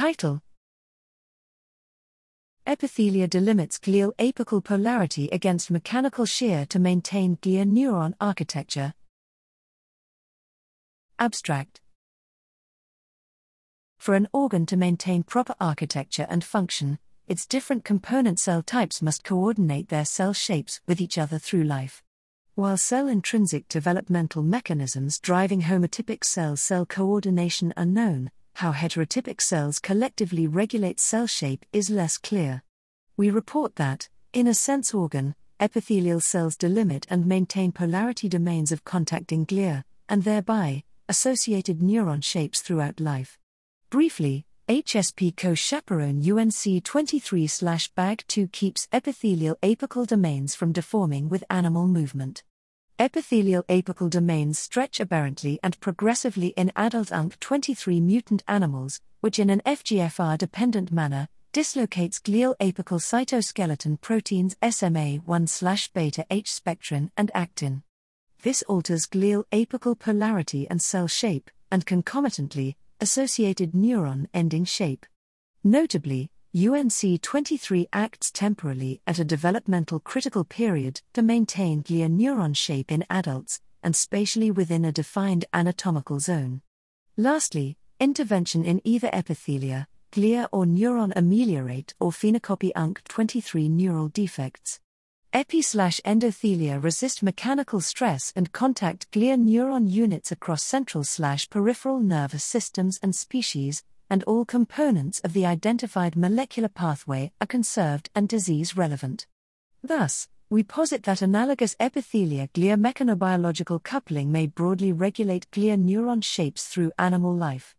Title Epithelia delimits glial apical polarity against mechanical shear to maintain glia neuron architecture. Abstract For an organ to maintain proper architecture and function, its different component cell types must coordinate their cell shapes with each other through life. While cell intrinsic developmental mechanisms driving homotypic cell cell coordination are known, how heterotypic cells collectively regulate cell shape is less clear. We report that, in a sense organ, epithelial cells delimit and maintain polarity domains of contacting glia, and thereby, associated neuron shapes throughout life. Briefly, HSP co chaperone UNC 23 BAG 2 keeps epithelial apical domains from deforming with animal movement. Epithelial apical domains stretch aberrantly and progressively in adult UNC23 mutant animals, which in an FGFR dependent manner dislocates glial apical cytoskeleton proteins SMA1 beta H spectrin and actin. This alters glial apical polarity and cell shape, and concomitantly, associated neuron ending shape. Notably, UNC 23 acts temporally at a developmental critical period to maintain glia neuron shape in adults, and spatially within a defined anatomical zone. Lastly, intervention in either epithelia, glia or neuron ameliorate or phenocopy UNC 23 neural defects. Epi endothelia resist mechanical stress and contact glia neuron units across central peripheral nervous systems and species, and all components of the identified molecular pathway are conserved and disease relevant. Thus, we posit that analogous epithelia glia mechanobiological coupling may broadly regulate glia neuron shapes through animal life.